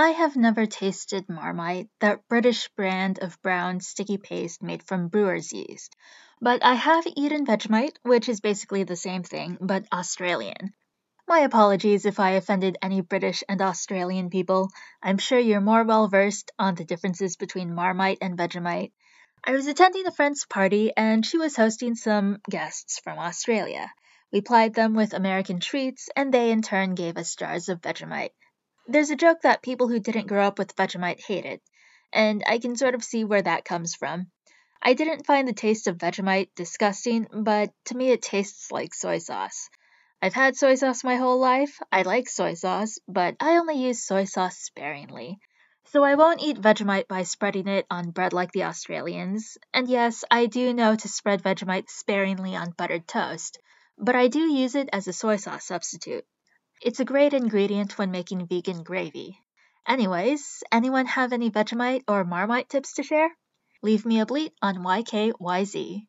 I have never tasted Marmite, that British brand of brown sticky paste made from brewer's yeast, but I have eaten Vegemite, which is basically the same thing, but Australian. My apologies if I offended any British and Australian people. I'm sure you're more well versed on the differences between Marmite and Vegemite. I was attending a friend's party and she was hosting some guests from Australia. We plied them with American treats and they in turn gave us jars of Vegemite. There's a joke that people who didn't grow up with Vegemite hate it, and I can sort of see where that comes from. I didn't find the taste of Vegemite disgusting, but to me it tastes like soy sauce. I've had soy sauce my whole life. I like soy sauce, but I only use soy sauce sparingly. So I won't eat Vegemite by spreading it on bread like the Australians. And yes, I do know to spread Vegemite sparingly on buttered toast, but I do use it as a soy sauce substitute. It's a great ingredient when making vegan gravy. Anyways, anyone have any Vegemite or Marmite tips to share? Leave me a bleat on YKYZ.